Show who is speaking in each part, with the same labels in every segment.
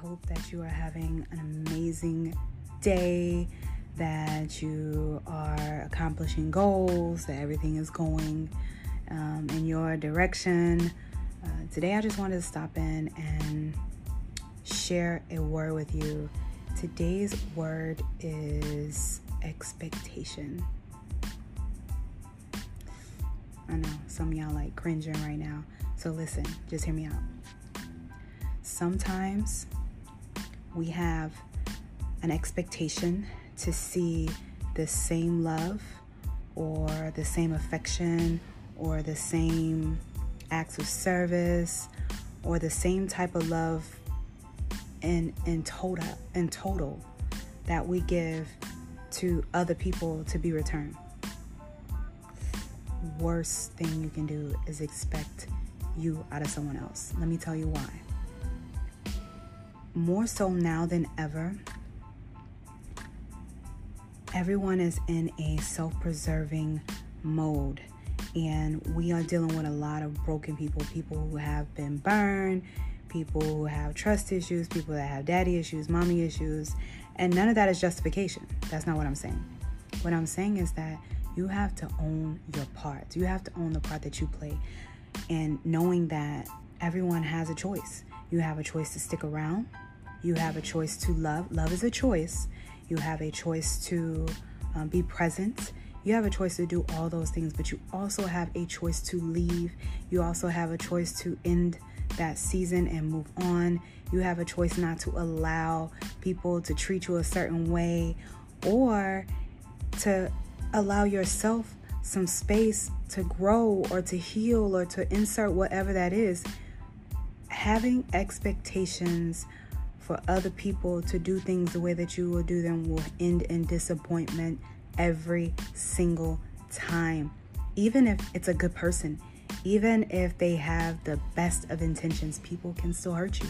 Speaker 1: hope that you are having an amazing day, that you are accomplishing goals, that everything is going um, in your direction. Uh, today, I just wanted to stop in and share a word with you. Today's word is expectation. I know some y'all like cringing right now. So listen, just hear me out. Sometimes we have an expectation to see the same love or the same affection or the same acts of service or the same type of love in in total in total that we give to other people to be returned worst thing you can do is expect you out of someone else. Let me tell you why. More so now than ever, everyone is in a self preserving mode. And we are dealing with a lot of broken people, people who have been burned, people who have trust issues, people that have daddy issues, mommy issues. And none of that is justification. That's not what I'm saying. What I'm saying is that you have to own your part. You have to own the part that you play. And knowing that everyone has a choice. You have a choice to stick around. You have a choice to love. Love is a choice. You have a choice to um, be present. You have a choice to do all those things, but you also have a choice to leave. You also have a choice to end that season and move on. You have a choice not to allow people to treat you a certain way or to allow yourself some space to grow or to heal or to insert whatever that is. Having expectations for other people to do things the way that you will do them will end in disappointment every single time. Even if it's a good person, even if they have the best of intentions, people can still hurt you.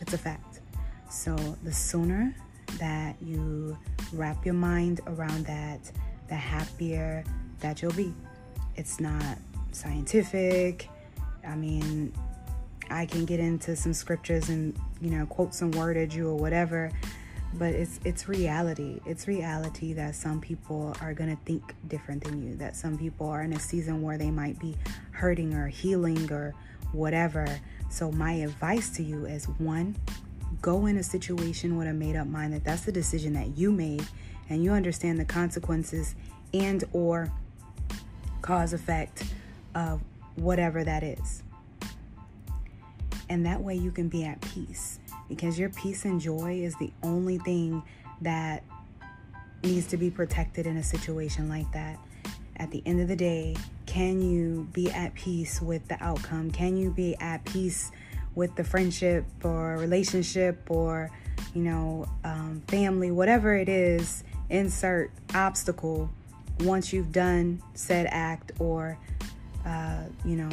Speaker 1: It's a fact. So the sooner that you wrap your mind around that, the happier that you'll be. It's not scientific. I mean, I can get into some scriptures and, you know, quote some word at you or whatever, but it's it's reality. It's reality that some people are to think different than you, that some people are in a season where they might be hurting or healing or whatever. So my advice to you is one, go in a situation with a made up mind that that's the decision that you made and you understand the consequences and or cause effect of whatever that is. And that way you can be at peace because your peace and joy is the only thing that needs to be protected in a situation like that. At the end of the day, can you be at peace with the outcome? Can you be at peace with the friendship or relationship or, you know, um, family, whatever it is, insert obstacle once you've done said act or, uh, you know,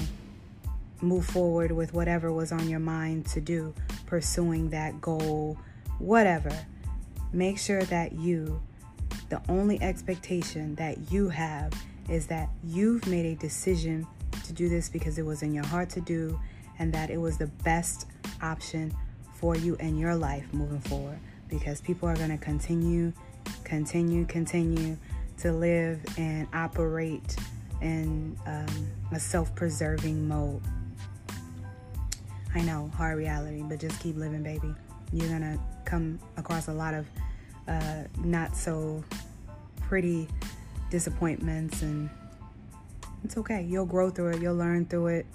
Speaker 1: move forward with whatever was on your mind to do, pursuing that goal, whatever. Make sure that you, the only expectation that you have is that you've made a decision to do this because it was in your heart to do and that it was the best option for you in your life moving forward because people are going to continue, continue, continue to live and operate in um, a self preserving mode. I know, hard reality, but just keep living, baby. You're to come across a lot of uh, not so pretty disappointments, and it's okay. You'll grow through it, you'll learn through it,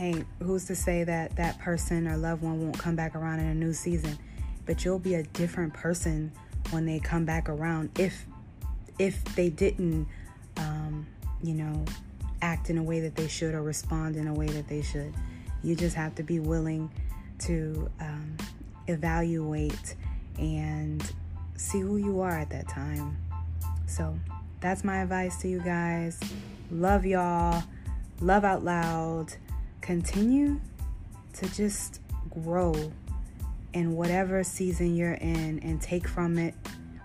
Speaker 1: hey, who's to say that that person or loved one won't come back around in a new season? But you'll be a different person when they come back around if if they didn't, um, you know, act in a way that they should or respond in a way that they should. You just have to be willing to um, evaluate and see who you are at that time. So that's my advice to you guys. Love y'all. Love out loud continue to just grow in whatever season you're in and take from it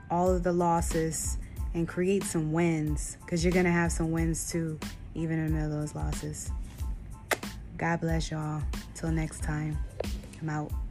Speaker 1: all of the losses and create some wins because you're going to have some wins too, even in the middle of those losses. God bless y'all. Till next time, I'm out.